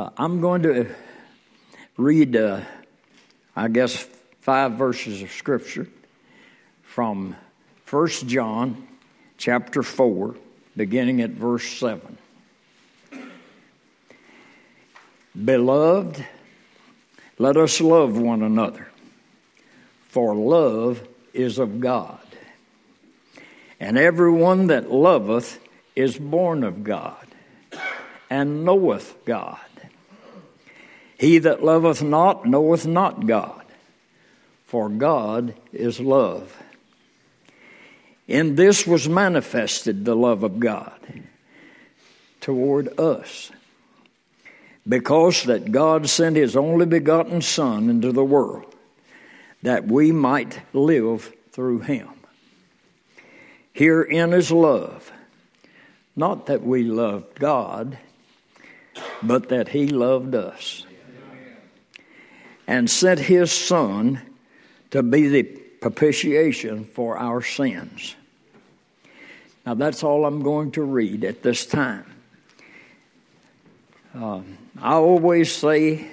Uh, I'm going to read, uh, I guess, five verses of Scripture from 1 John chapter 4, beginning at verse 7. Beloved, let us love one another, for love is of God. And everyone that loveth is born of God, and knoweth God. He that loveth not knoweth not God, for God is love. In this was manifested the love of God toward us, because that God sent his only begotten Son into the world, that we might live through him. Herein is love, not that we loved God, but that he loved us and sent his Son to be the propitiation for our sins. Now, that's all I'm going to read at this time. Uh, I always say,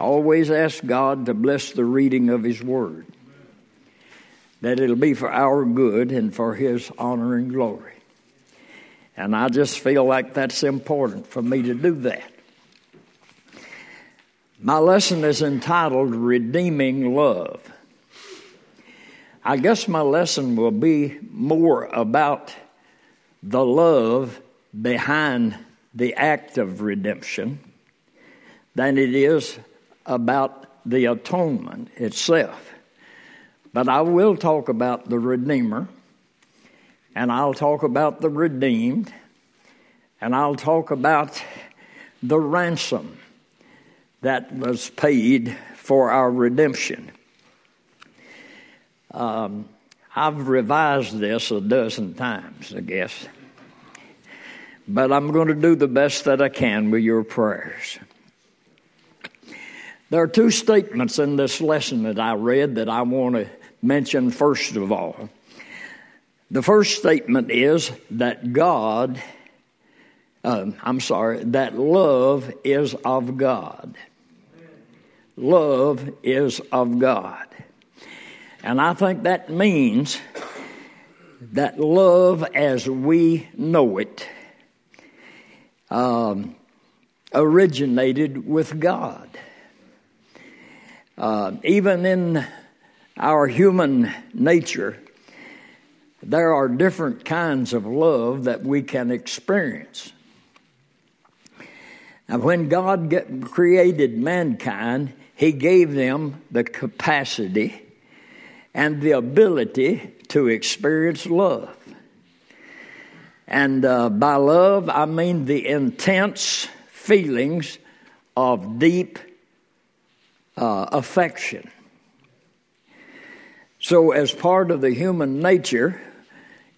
always ask God to bless the reading of His Word, that it'll be for our good and for His honor and glory. And I just feel like that's important for me to do that. My lesson is entitled Redeeming Love. I guess my lesson will be more about the love behind the act of redemption than it is about the atonement itself. But I will talk about the Redeemer, and I'll talk about the redeemed, and I'll talk about the ransom that was paid for our redemption. Um, I've revised this a dozen times, I guess. But I'm going to do the best that I can with your prayers. There are two statements in this lesson that I read that I want to mention first of all. The first statement is that God, um, I'm sorry, that love is of God love is of God. And I think that means that love as we know it um, originated with God. Uh, even in our human nature, there are different kinds of love that we can experience. Now, when God get, created mankind, he gave them the capacity and the ability to experience love. And uh, by love, I mean the intense feelings of deep uh, affection. So, as part of the human nature,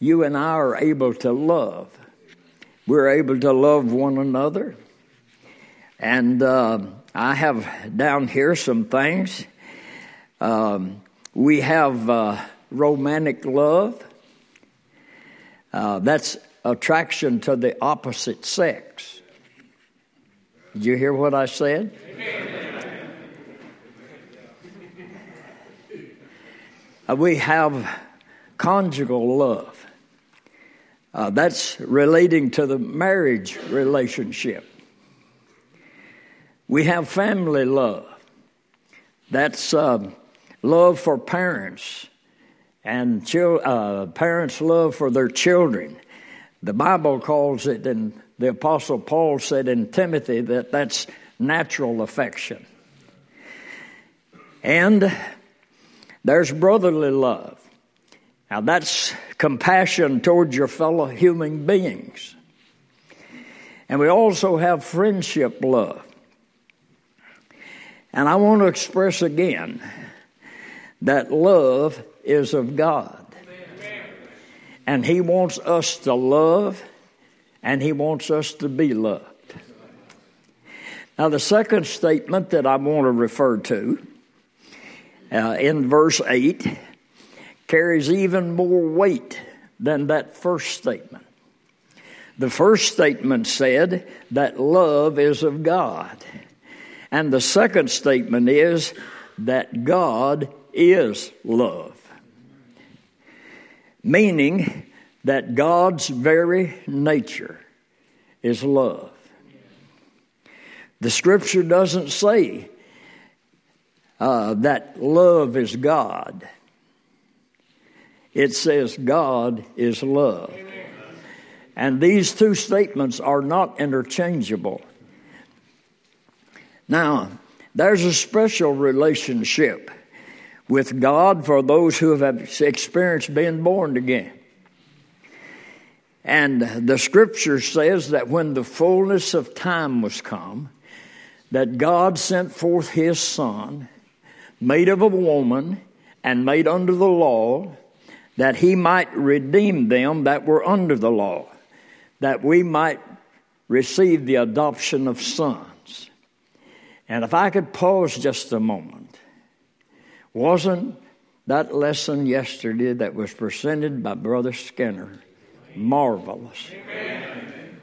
you and I are able to love. We're able to love one another. And uh, I have down here some things. Um, we have uh, romantic love. Uh, that's attraction to the opposite sex. Did you hear what I said? Uh, we have conjugal love. Uh, that's relating to the marriage relationship. We have family love. That's uh, love for parents and uh, parents' love for their children. The Bible calls it, and the Apostle Paul said in Timothy that that's natural affection. And there's brotherly love. Now, that's compassion towards your fellow human beings. And we also have friendship love. And I want to express again that love is of God. And He wants us to love, and He wants us to be loved. Now, the second statement that I want to refer to uh, in verse 8 carries even more weight than that first statement. The first statement said that love is of God. And the second statement is that God is love. Meaning that God's very nature is love. The scripture doesn't say uh, that love is God, it says God is love. And these two statements are not interchangeable. Now, there's a special relationship with God for those who have experienced being born again. And the scripture says that when the fullness of time was come, that God sent forth his Son, made of a woman and made under the law, that he might redeem them that were under the law, that we might receive the adoption of sons. And if I could pause just a moment, wasn't that lesson yesterday that was presented by Brother Skinner marvelous. Amen.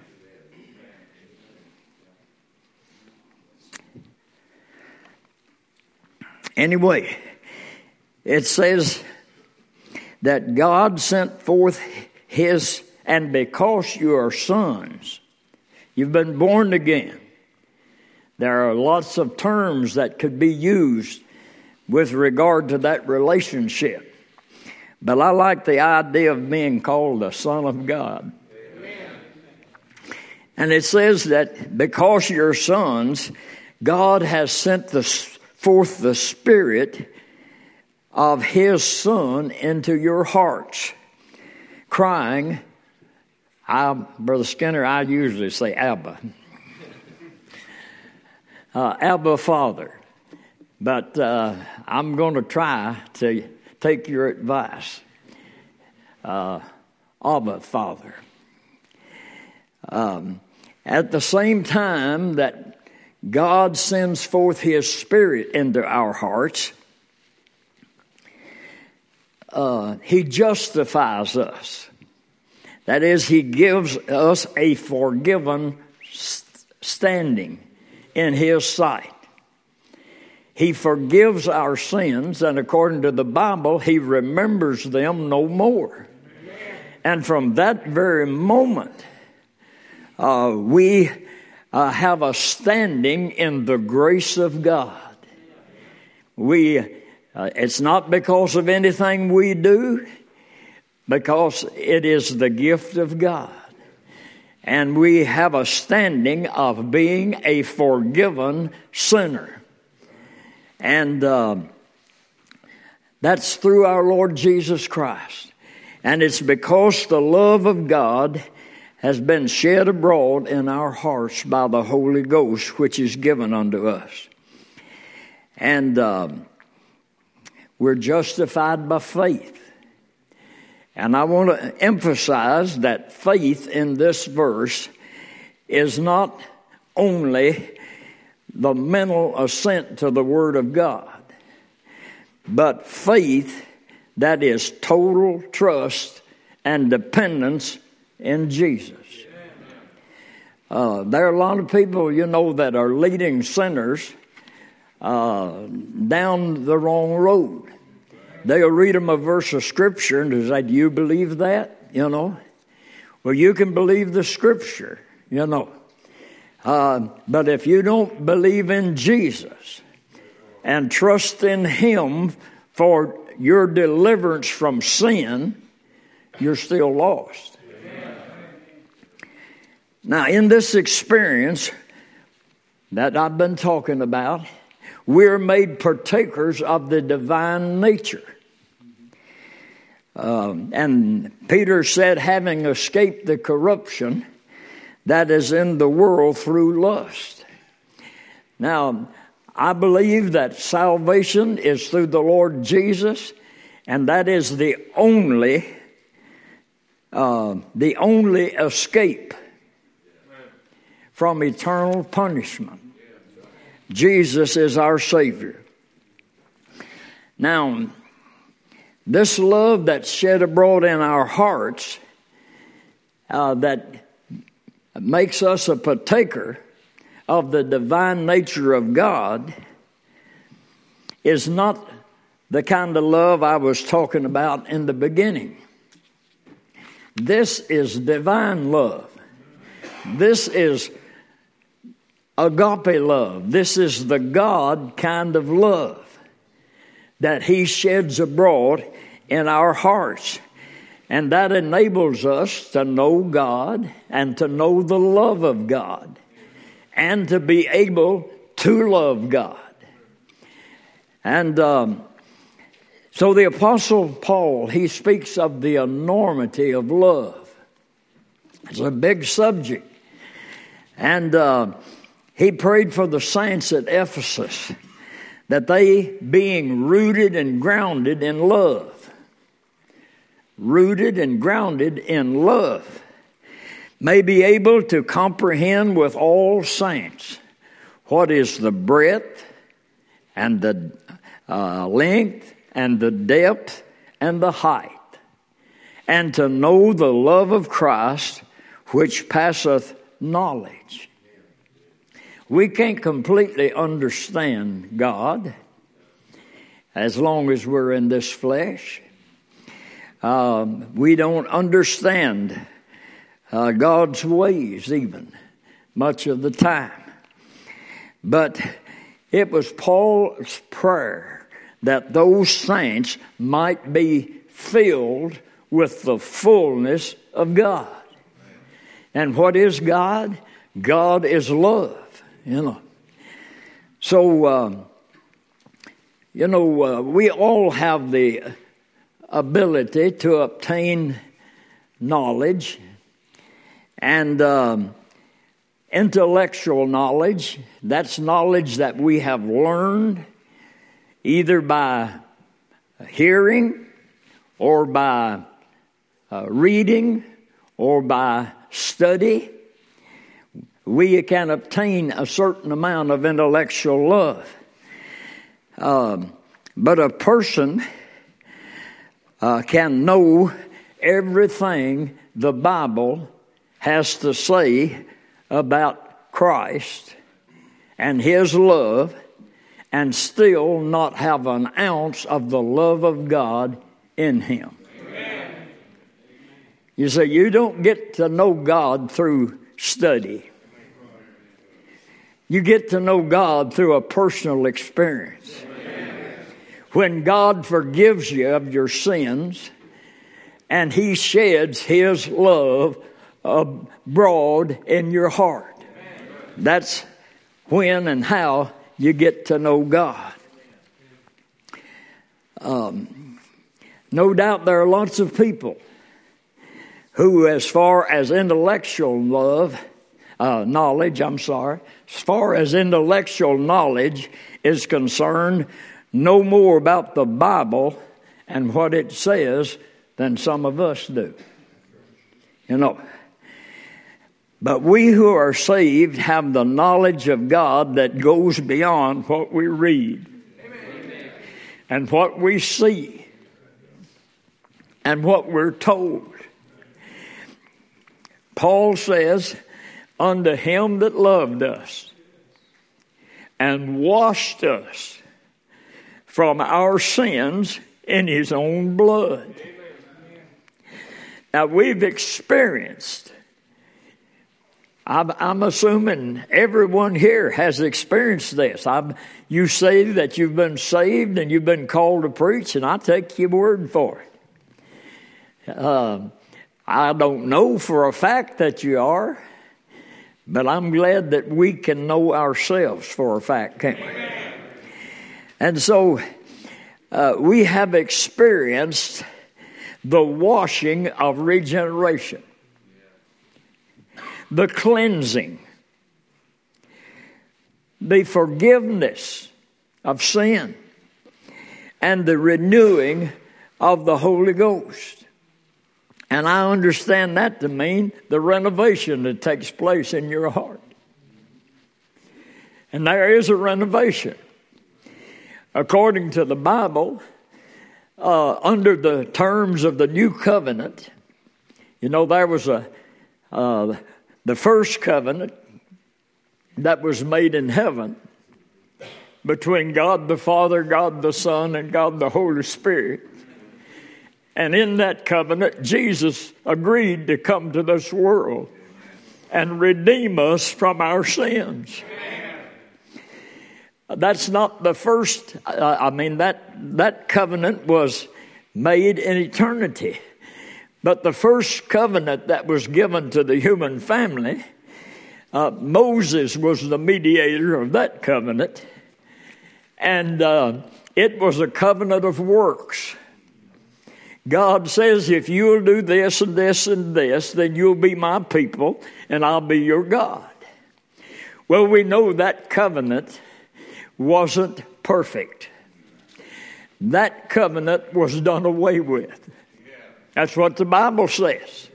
Anyway, it says that God sent forth His, and because you are sons, you've been born again. There are lots of terms that could be used with regard to that relationship. But I like the idea of being called the Son of God. Amen. And it says that because you're sons, God has sent the, forth the Spirit of His Son into your hearts, crying, I, Brother Skinner, I usually say Abba. Uh, Abba Father. But uh, I'm going to try to take your advice. Uh, Abba, Father. Um, at the same time that God sends forth His Spirit into our hearts, uh, He justifies us. That is, He gives us a forgiven standing in His sight. He forgives our sins, and according to the Bible, He remembers them no more. And from that very moment, uh, we uh, have a standing in the grace of God. We, uh, it's not because of anything we do, because it is the gift of God. And we have a standing of being a forgiven sinner. And uh, that's through our Lord Jesus Christ. And it's because the love of God has been shed abroad in our hearts by the Holy Ghost, which is given unto us. And uh, we're justified by faith. And I want to emphasize that faith in this verse is not only the mental assent to the Word of God, but faith that is total trust and dependence in Jesus. Uh, there are a lot of people, you know, that are leading sinners uh, down the wrong road. They'll read them a verse of Scripture and say, Do you believe that? You know? Well, you can believe the Scripture, you know. Uh, but if you don't believe in Jesus and trust in Him for your deliverance from sin, you're still lost. Now, in this experience that I've been talking about, we're made partakers of the divine nature. Um, and Peter said, having escaped the corruption that is in the world through lust. Now, I believe that salvation is through the Lord Jesus, and that is the only, uh, the only escape from eternal punishment. Jesus is our Savior. Now, this love that's shed abroad in our hearts, uh, that makes us a partaker of the divine nature of God is not the kind of love I was talking about in the beginning. This is divine love. This is agape love. This is the God kind of love that He sheds abroad in our hearts. And that enables us to know God and to know the love of God and to be able to love God. And um, so the Apostle Paul, he speaks of the enormity of love. It's a big subject. And uh, he prayed for the saints at Ephesus that they, being rooted and grounded in love, rooted and grounded in love, may be able to comprehend with all saints what is the breadth and the uh, length and the depth and the height, and to know the love of Christ which passeth knowledge. We can't completely understand God as long as we're in this flesh. Um, we don't understand uh, God's ways, even much of the time. But it was Paul's prayer that those saints might be filled with the fullness of God. And what is God? God is love, you know. So, uh, you know, uh, we all have the ability to obtain knowledge and um, intellectual knowledge. That's knowledge that we have learned either by hearing or by uh, reading or by study, we can obtain a certain amount of intellectual love. Um, but a person uh, can know everything the Bible has to say about Christ and His love and still not have an ounce of the love of God in him. You say, you don't get to know God through study. You get to know God through a personal experience. When God forgives you of your sins and He sheds His love abroad in your heart. That's when and how you get to know God. Um, no doubt there are lots of people who, as far as intellectual love, uh, knowledge, I'm sorry, as far as intellectual knowledge is concerned, know more about the Bible and what it says than some of us do. You know. But we who are saved have the knowledge of God that goes beyond what we read Amen. and what we see and what we're told. Paul says, Unto him that loved us and washed us from our sins in his own blood. Now we've experienced, I'm, I'm assuming everyone here has experienced this. I'm, you say that you've been saved and you've been called to preach, and I take your word for it. Uh, I don't know for a fact that you are, but I'm glad that we can know ourselves for a fact, can't we? And so uh, we have experienced the washing of regeneration, the cleansing, the forgiveness of sin, and the renewing of the Holy Ghost. And I understand that to mean the renovation that takes place in your heart. And there is a renovation. According to the Bible, uh, under the terms of the new covenant, you know, there was a, uh, the first covenant that was made in heaven between God the Father, God the Son, and God the Holy Spirit. And in that covenant, Jesus agreed to come to this world and redeem us from our sins. That's not the first, I mean, that, that covenant was made in eternity. But the first covenant that was given to the human family, uh, Moses was the mediator of that covenant. And uh, it was a covenant of works. God says, if you'll do this and this and this, then you'll be my people and I'll be your God. Well, we know that covenant wasn't perfect. That covenant was done away with. That's what the Bible says.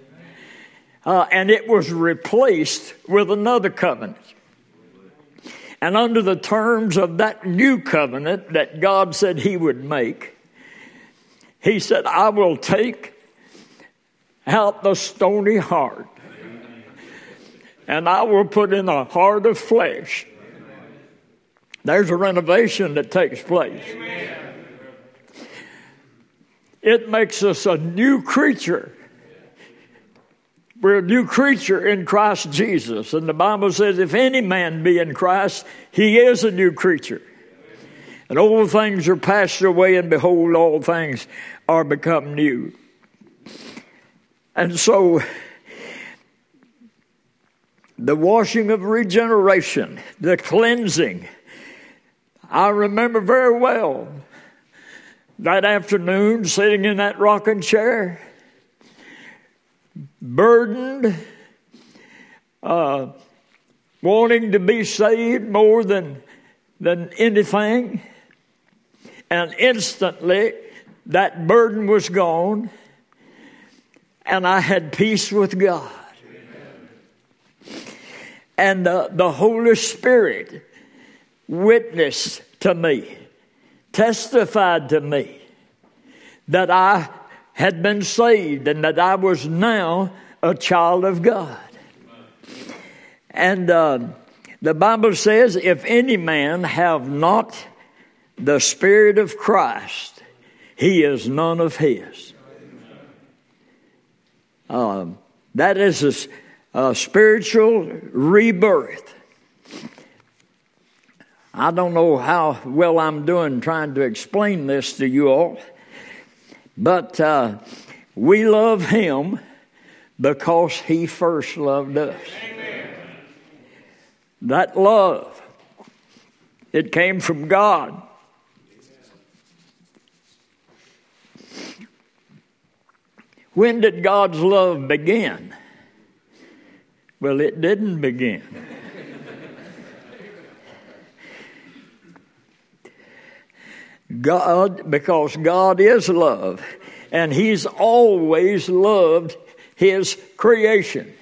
Uh, and it was replaced with another covenant. And under the terms of that new covenant that God said He would make, He said, I will take out the stony heart and I will put in a heart of flesh. There's a renovation that takes place. It makes us a new creature. We're a new creature in Christ Jesus. And the Bible says, if any man be in Christ, he is a new creature. And old things are passed away, and behold, all things are become new. And so, the washing of regeneration, the cleansing, I remember very well that afternoon sitting in that rocking chair burdened, uh, wanting to be saved more than, than anything. And instantly, that burden was gone, and I had peace with God. And uh, the Holy Spirit witnessed to me, testified to me that I had been saved and that I was now a child of God. And uh, the Bible says, if any man have not the Spirit of Christ, he is none of his. Um, that is a, a spiritual rebirth. I don't know how well I'm doing trying to explain this to you all. But uh, we love him because he first loved us. Amen. That love, it came from God. When did God's love begin? Well, it didn't begin. God, because God is love, and He's always loved His creation.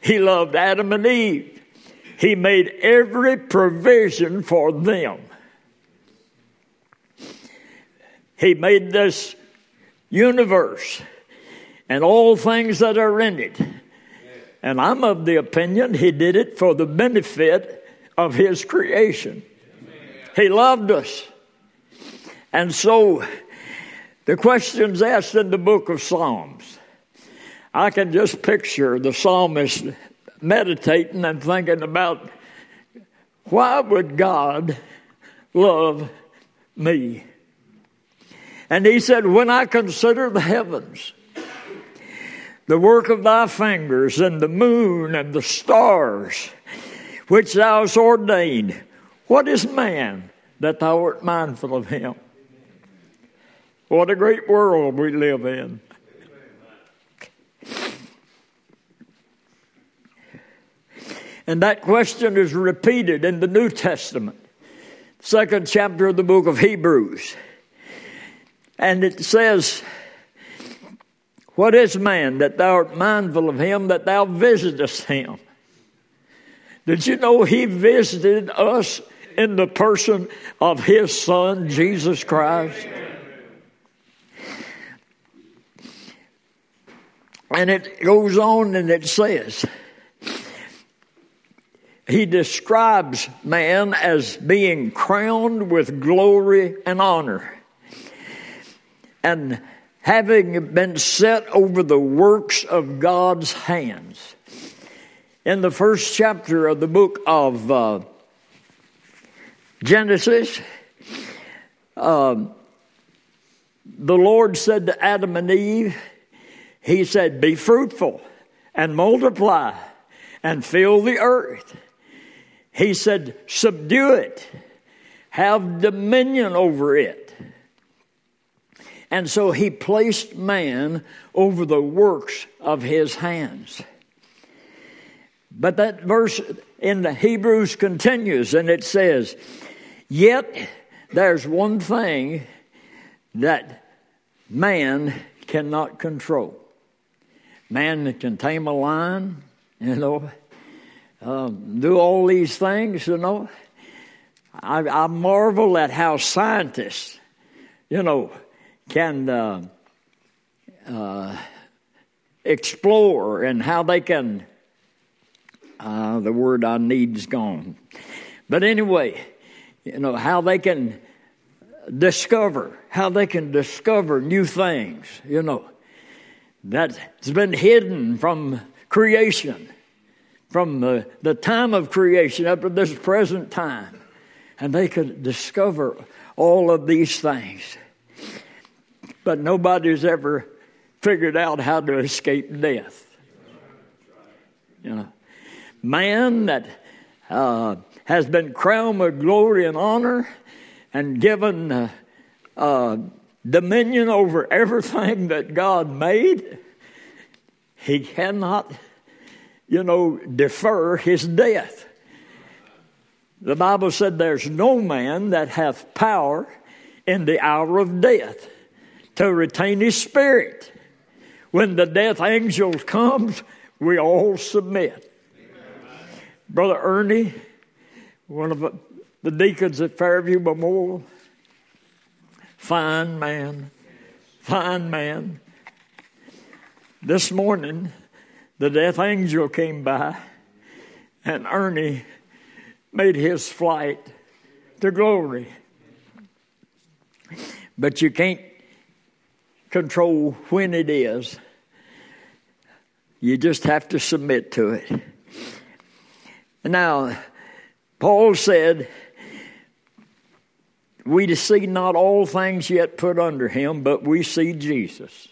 He loved Adam and Eve. He made every provision for them. He made this universe and all things that are in it. And I'm of the opinion He did it for the benefit of His creation. He loved us. And so the questions asked in the book of Psalms, I can just picture the psalmist meditating and thinking about why would God love me? And he said, When I consider the heavens, the work of thy fingers, and the moon and the stars, which thou hast ordained, what is man that thou art mindful of him? What a great world we live in. And that question is repeated in the New Testament, second chapter of the book of Hebrews. And it says, What is man that thou art mindful of him, that thou visitest him? Did you know he visited us in the person of his son, Jesus Christ? And it goes on and it says, he describes man as being crowned with glory and honor. And having been set over the works of God's hands. In the first chapter of the book of uh, Genesis, uh, the Lord said to Adam and Eve, He said, Be fruitful and multiply and fill the earth. He said, Subdue it, have dominion over it. And so he placed man over the works of his hands. But that verse in the Hebrews continues and it says, Yet there's one thing that man cannot control. Man can tame a lion, you know, um, do all these things, you know. I, I, marvel at how scientists, you know, can uh, uh, explore and how they can. Uh, the word I need is gone. But anyway, you know, how they can discover, how they can discover new things, you know, that's been hidden from creation from the, the time of creation up to this present time. And they could discover all of these things. But nobody's ever figured out how to escape death. You know, man that uh, has been crowned with glory and honor and given uh, uh, dominion over everything that God made, he cannot you know, defer his death. The Bible said, There's no man that hath power in the hour of death to retain his spirit. When the death angel comes, we all submit. Brother Ernie, one of the deacons at Fairview Memorial, fine man, fine man. This morning, the death angel came by, and Ernie made his flight to glory. But you can't control when it is. You just have to submit to it. Now, Paul said, We see not all things yet put under him, but we see Jesus.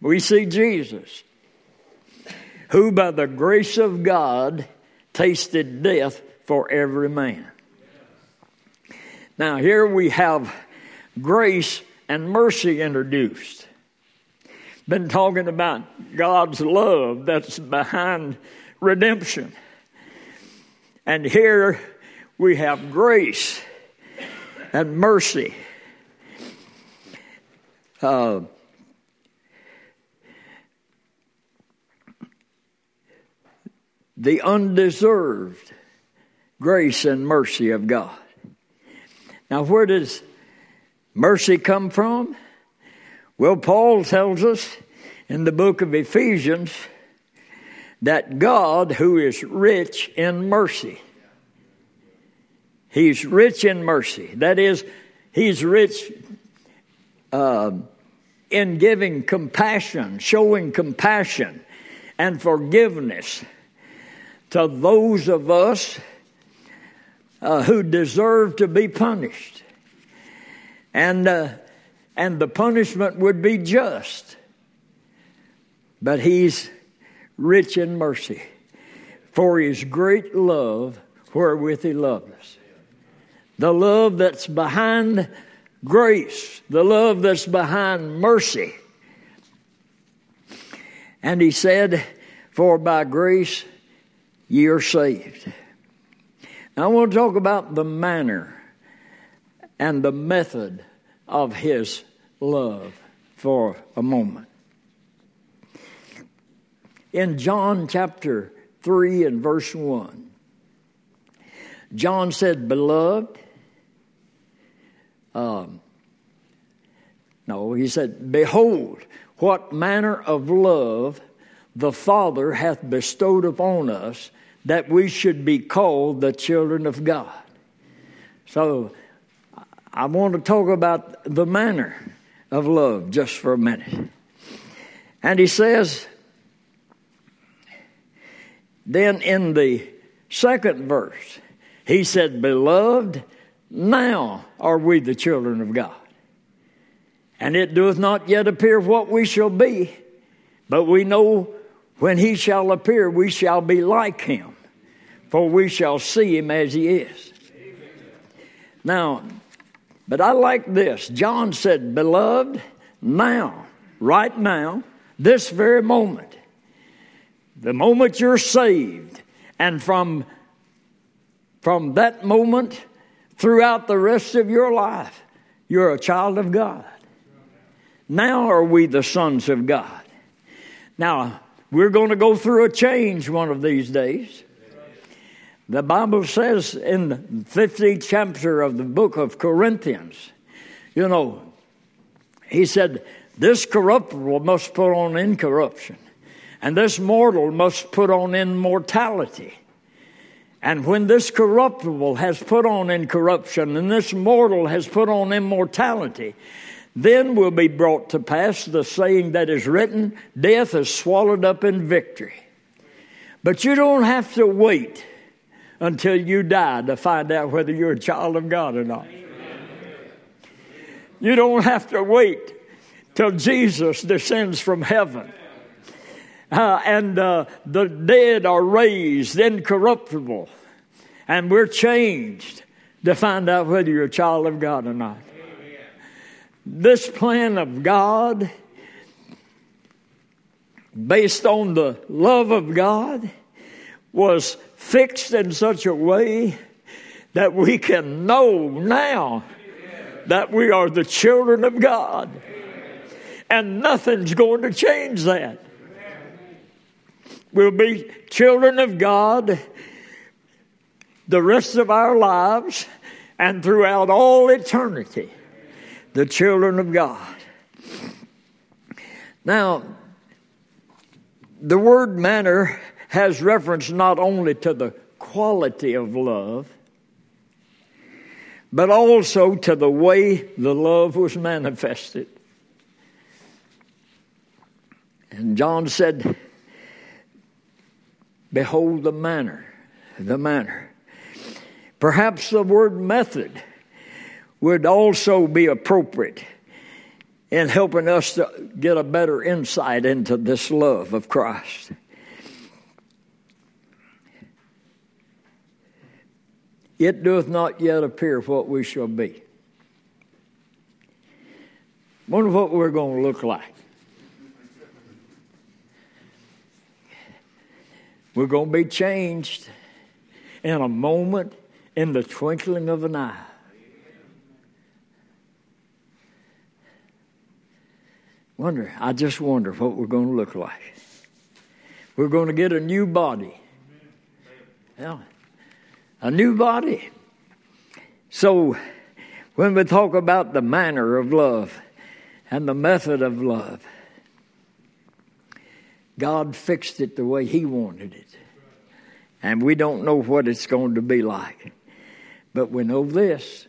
We see Jesus who by the grace of God tasted death for every man. Now, here we have grace and mercy introduced. Been talking about God's love that's behind redemption. And here we have grace and mercy. Uh, the undeserved grace and mercy of God. Now, where does mercy come from? Well, Paul tells us in the book of Ephesians that God, who is rich in mercy, He's rich in mercy. That is, He's rich uh, in giving compassion, showing compassion and forgiveness to those of us uh, who deserve to be punished. And, uh, and the punishment would be just. But he's rich in mercy for his great love wherewith he loved us. The love that's behind grace, the love that's behind mercy. And he said, For by grace ye are saved. Now, I want to talk about the manner and the method of his love for a moment. In John chapter 3 and verse 1, John said, Beloved, um, no, he said, Behold, what manner of love the Father hath bestowed upon us that we should be called the children of God. So I want to talk about the manner of love just for a minute. And he says, then in the second verse, he said, Beloved, now are we the children of God. And it doeth not yet appear what we shall be, but we know when he shall appear, we shall be like him, for we shall see him as he is. Now, but I like this. John said, Beloved, now, right now, this very moment, the moment you're saved, and from, from that moment throughout the rest of your life, you're a child of God. Now are we the sons of God. Now, we're going to go through a change one of these days. The Bible says in the 15th chapter of the book of Corinthians, you know, he said, This corruptible must put on incorruption, and this mortal must put on immortality. And when this corruptible has put on incorruption, and this mortal has put on immortality, then will be brought to pass the saying that is written Death is swallowed up in victory. But you don't have to wait until you die to find out whether you're a child of God or not. You don't have to wait till Jesus descends from heaven. Uh, and uh, the dead are raised incorruptible, and we're changed to find out whether you're a child of God or not. This plan of God, based on the love of God, was fixed in such a way that we can know now that we are the children of God. And nothing's going to change that. We'll be children of God the rest of our lives and throughout all eternity. The children of God. Now, the word manner has reference not only to the quality of love, but also to the way the love was manifested. And John said, Behold the manner, the manner. Perhaps the word method would also be appropriate in helping us to get a better insight into this love of Christ. It doth not yet appear what we shall be. Wonder what we're going to look like. We're going to be changed in a moment, in the twinkling of an eye. Wonder, I just wonder what we're going to look like. We're going to get a new body. Yeah a new body. So, when we talk about the manner of love and the method of love, God fixed it the way He wanted it. And we don't know what it's going to be like. But we know this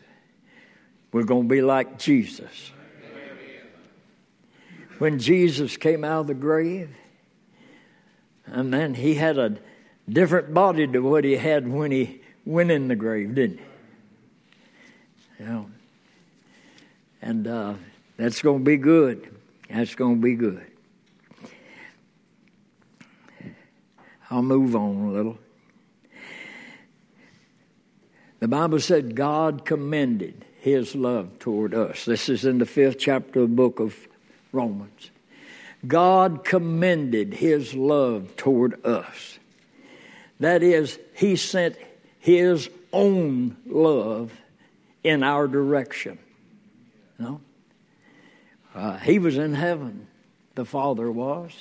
we're going to be like Jesus. When Jesus came out of the grave, and then he had a different body to what he had when he went in the grave, didn't he? You know, and uh, that's going to be good. That's going to be good. I'll move on a little. The Bible said God commended his love toward us. This is in the fifth chapter of the book of Romans. God commended his love toward us. That is, he sent his own love in our direction. Know? Uh, he was in heaven, the Father was,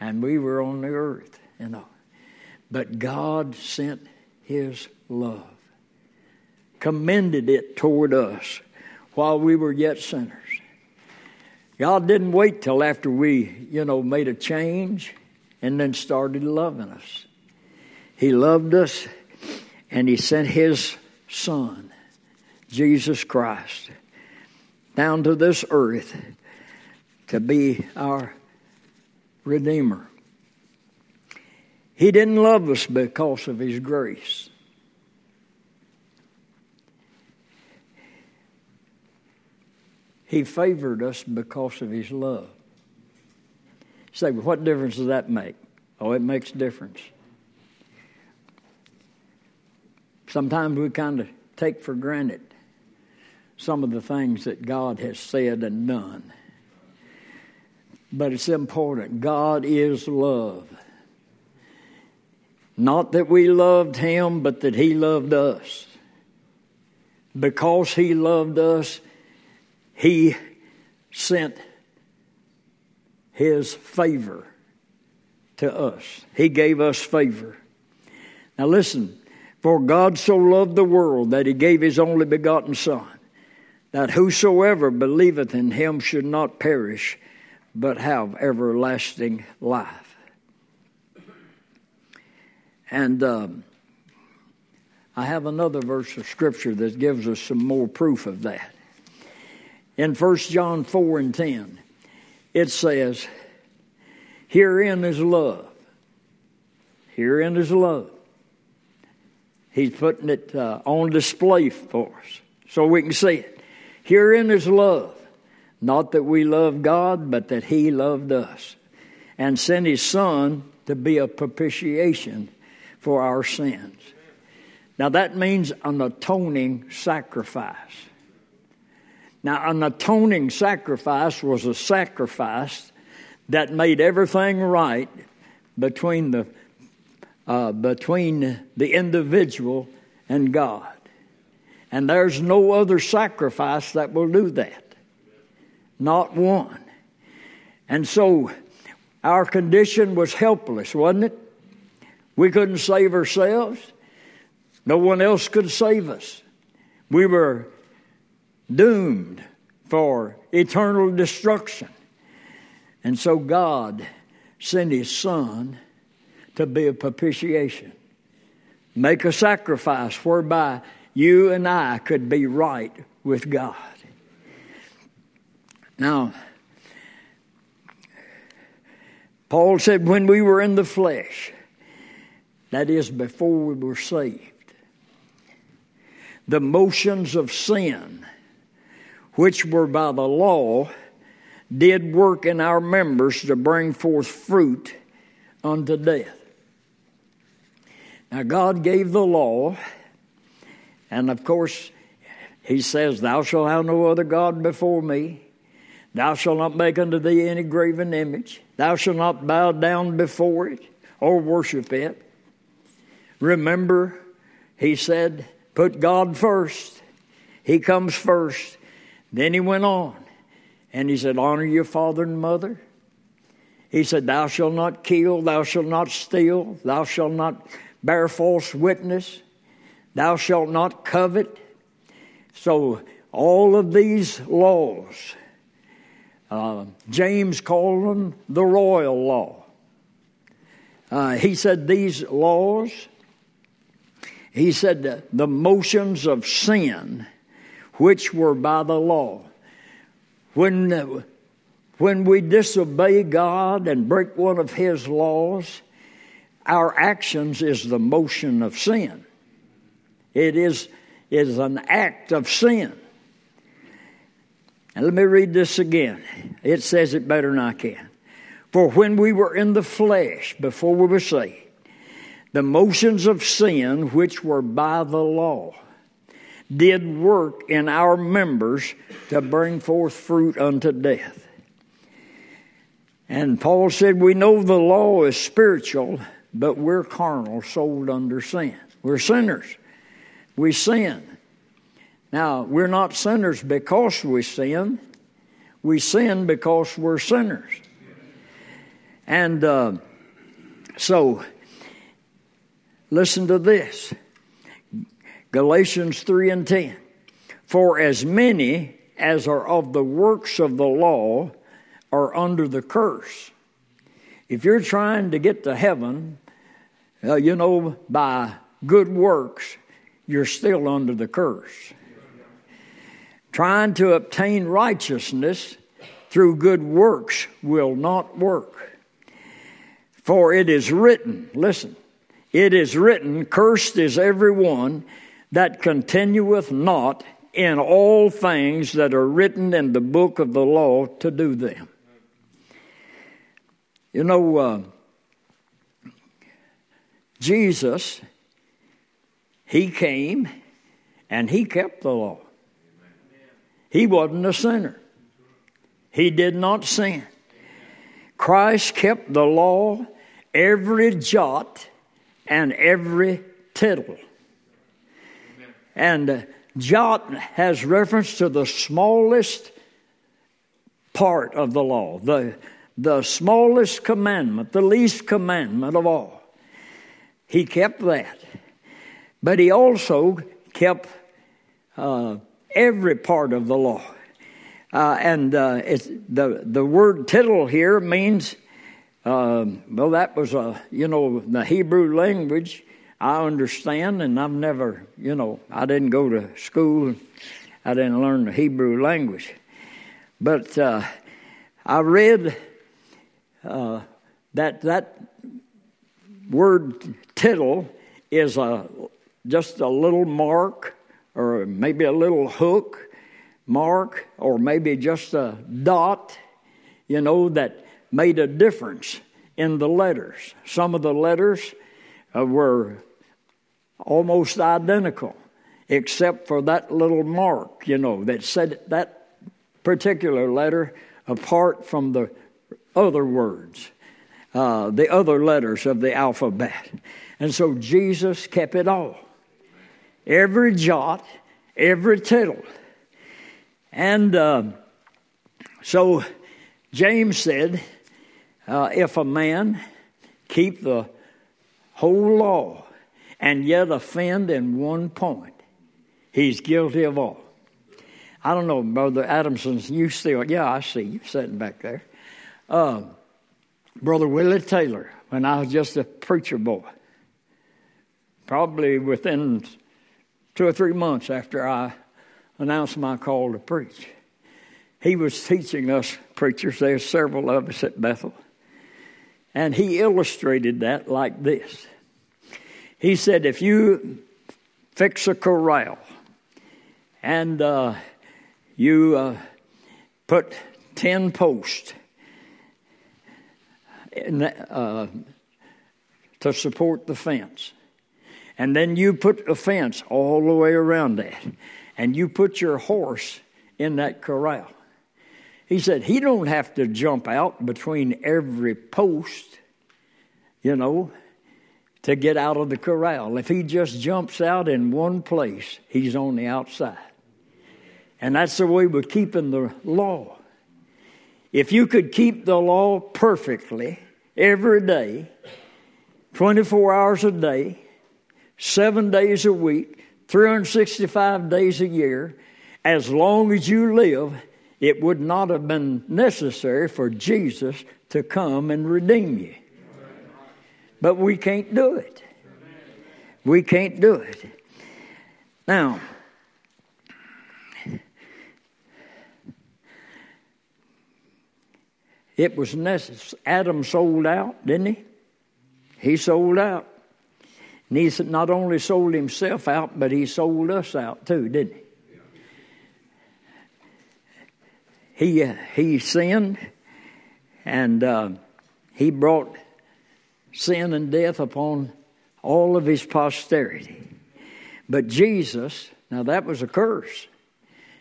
and we were on the earth, you know. But God sent his love, commended it toward us while we were yet sinners. God didn't wait till after we, you know, made a change and then started loving us. He loved us and He sent His Son, Jesus Christ, down to this earth to be our Redeemer. He didn't love us because of His grace. He favored us because of His love. Say, what difference does that make? Oh, it makes a difference. Sometimes we kind of take for granted some of the things that God has said and done. But it's important. God is love. Not that we loved Him, but that He loved us. Because He loved us, He sent His favor to us. He gave us favor. Now listen, for God so loved the world that He gave His only begotten Son, that whosoever believeth in Him should not perish, but have everlasting life. And um, I have another verse of Scripture that gives us some more proof of that. In 1 John 4 and 10, it says, Herein is love. Herein is love. He's putting it uh, on display for us so we can see it. Herein is love not that we love God, but that He loved us and sent His Son to be a propitiation for our sins. Now, that means an atoning sacrifice. Now, an atoning sacrifice was a sacrifice that made everything right between the, uh, between the individual and God. And there's no other sacrifice that will do that. Not one. And so our condition was helpless, wasn't it? We couldn't save ourselves. No one else could save us. We were doomed for eternal destruction. And so God sent His Son to be a propitiation, make a sacrifice whereby you and I could be right with God. Now, Paul said, when we were in the flesh, that is, before we were saved, the motions of sin, which were by the law, did work in our members to bring forth fruit unto death. Now, God gave the law, and of course, He says, Thou shalt have no other God before me. Thou shalt not make unto thee any graven image. Thou shalt not bow down before it or worship it. Remember, he said, put God first. He comes first. Then he went on and he said, Honor your father and mother. He said, Thou shalt not kill, thou shalt not steal, thou shalt not bear false witness, thou shalt not covet. So, all of these laws uh, James called them the royal law. Uh, he said these laws, he said the motions of sin which were by the law. When, when we disobey God and break one of His laws, our actions is the motion of sin. It is, is an act of sin. And let me read this again. It says it better than I can. For when we were in the flesh, before we were saved, the motions of sin, which were by the law, did work in our members to bring forth fruit unto death. And Paul said, We know the law is spiritual, but we're carnal, sold under sin. We're sinners. We sin. Now, we're not sinners because we sin. We sin because we're sinners. And uh, so, listen to this Galatians 3 and 10. For as many as are of the works of the law are under the curse. If you're trying to get to heaven, uh, you know, by good works, you're still under the curse. Trying to obtain righteousness through good works will not work. For it is written, listen, it is written, cursed is every one that continueth not in all things that are written in the book of the law to do them. You know, uh, Jesus, he came and he kept the law. He wasn't a sinner. He did not sin. Christ kept the law, every jot and every tittle. And uh, jot has reference to the smallest part of the law, the, the smallest commandment, the least commandment of all. He kept that. But he also kept uh, every part of the law. Uh, and uh, the, the word tittle here means, uh, well, that was a, you know, the Hebrew language I understand, and I've never, you know, I didn't go to school, I didn't learn the Hebrew language. But uh, I read uh, that that word tittle is a just a little mark or maybe a little hook mark or maybe just a dot you know that made a difference in the letters. Some of the letters uh, were almost identical except for that little mark you know that said that particular letter apart from the other words uh, the other letters of the alphabet. And so Jesus kept it all every jot, every tittle. And uh, so James said, uh, if a man keep the whole law and yet offend in one point, he's guilty of all. I don't know, Brother Adamson, you still, yeah, I see you sitting back there. Um, Brother Willie Taylor when I was just a preacher boy. Probably within two or three months after I announced my call to preach. He was teaching us preachers, there's several of us at Bethel, and he illustrated that like this. He said, If you fix a corral and uh, you uh, put 10 posts uh, to support the fence. And then you put a fence all the way around that. And you put your horse in that corral. He said he don't have to jump out between every post, you know, to get out of the corral. If he just jumps out in one place, he's on the outside. And that's the way we're keeping the law. If you could keep the law perfectly every day, 24 hours a day, seven days a week, 365 days a year, as long as you live, it would not have been necessary for Jesus to come and redeem you. But we can't do it. We can't do it. Now, It was necessary. Adam sold out, didn't he? He sold out. And he not only sold himself out, but he sold us out too, didn't he? He, uh, he sinned and uh, he brought sin and death upon all of his posterity. But Jesus, now that was a curse.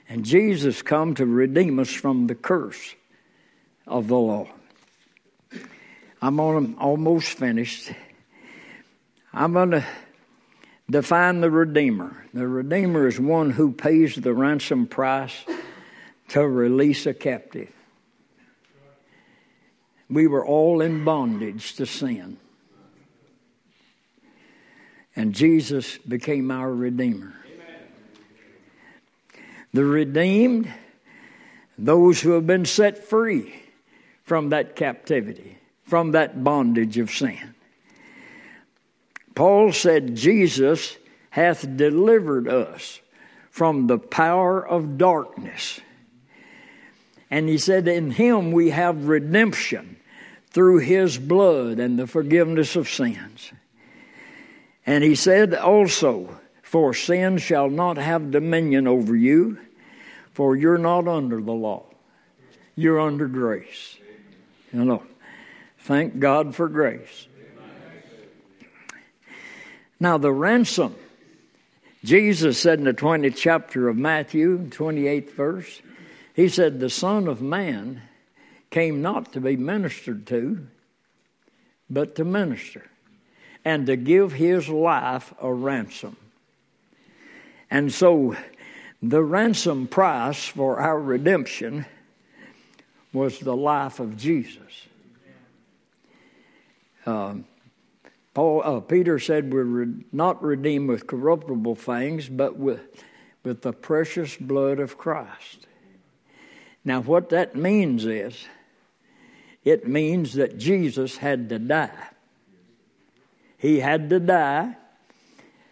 And Jesus come to redeem us from the curse of the law. I'm on, almost finished. I'm going to define the Redeemer. The Redeemer is one who pays the ransom price to release a captive. We were all in bondage to sin. And Jesus became our Redeemer. The redeemed, those who have been set free from that captivity, from that bondage of sin. Paul said, Jesus hath delivered us from the power of darkness. And he said, In him we have redemption through his blood and the forgiveness of sins. And he said also, For sin shall not have dominion over you, for you're not under the law, you're under grace. You know, thank God for grace. Now, the ransom, Jesus said in the 20th chapter of Matthew, 28th verse, he said, The Son of Man came not to be ministered to, but to minister, and to give his life a ransom. And so, the ransom price for our redemption was the life of Jesus. Um, Paul, uh, Peter said, We're re- not redeemed with corruptible things, but with, with the precious blood of Christ. Now, what that means is, it means that Jesus had to die. He had to die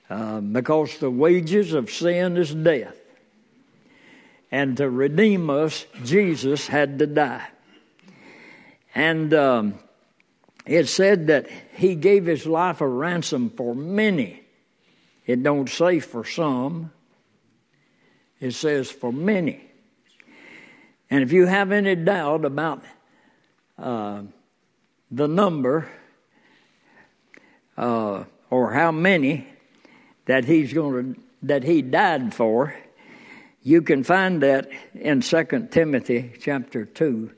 uh, because the wages of sin is death. And to redeem us, Jesus had to die. And um, it said that he gave his life a ransom for many. It don't say for some. It says for many. And if you have any doubt about uh, the number uh, or how many that he's going to that he died for, you can find that in 2 Timothy chapter 2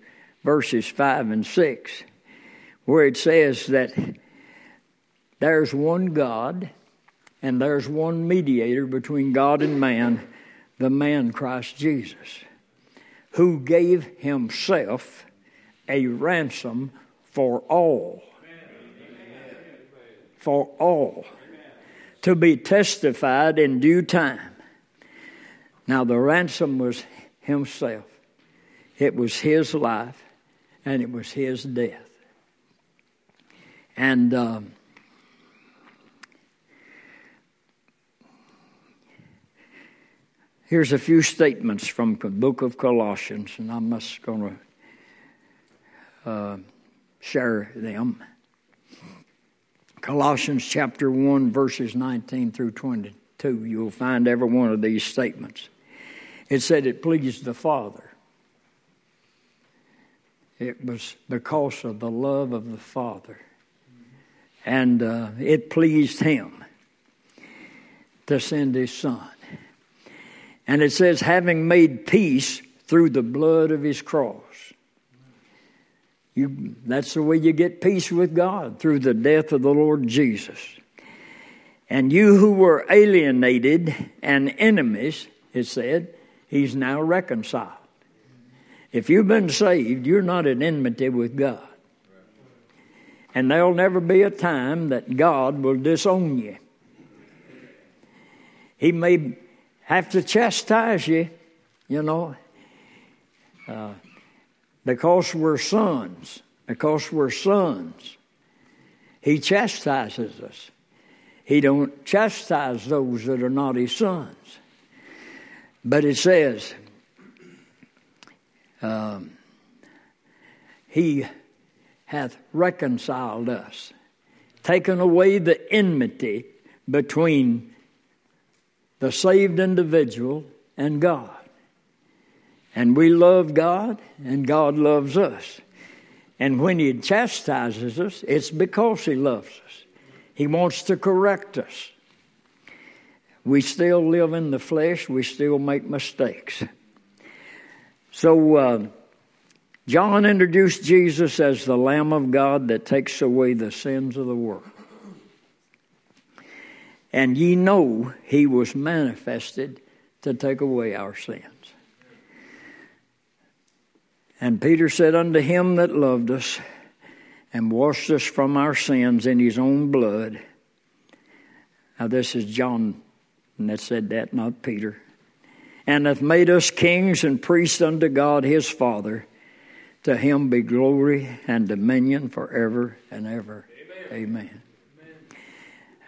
verses 5 and 6 where it says that there's one God and there's one mediator between God and man, the man Christ Jesus, who gave himself a ransom for all. For all. To be testified in due time. Now, the ransom was himself, it was his life, and it was his death. And um, here's a few statements from the book of Colossians, and I'm just going to uh, share them. Colossians chapter 1, verses 19 through 22. You'll find every one of these statements. It said it pleased the Father. It was because of the love of the Father and uh, it pleased him to send his son. And it says, having made peace through the blood of his cross. You, that's the way you get peace with God, through the death of the Lord Jesus. And you who were alienated and enemies, it said, he's now reconciled. If you've been saved, you're not in enmity with God. And there'll never be a time that God will disown you. He may have to chastise you, you know, uh, because we're sons. Because we're sons. He chastises us. He don't chastise those that are not his sons. But it says, um, he hath reconciled us, taken away the enmity between the saved individual and God. And we love God, and God loves us. And when He chastises us, it's because He loves us. He wants to correct us. We still live in the flesh, we still make mistakes. So, uh, John introduced Jesus as the Lamb of God that takes away the sins of the world. And ye know he was manifested to take away our sins. And Peter said unto him that loved us and washed us from our sins in his own blood. Now, this is John that said that, not Peter. And hath made us kings and priests unto God his Father. To him be glory and dominion forever and ever. Amen. Amen.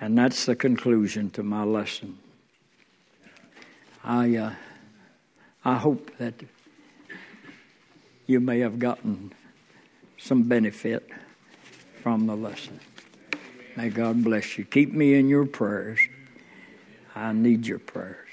And that's the conclusion to my lesson. I, uh, I hope that you may have gotten some benefit from the lesson. May God bless you. Keep me in your prayers. I need your prayers.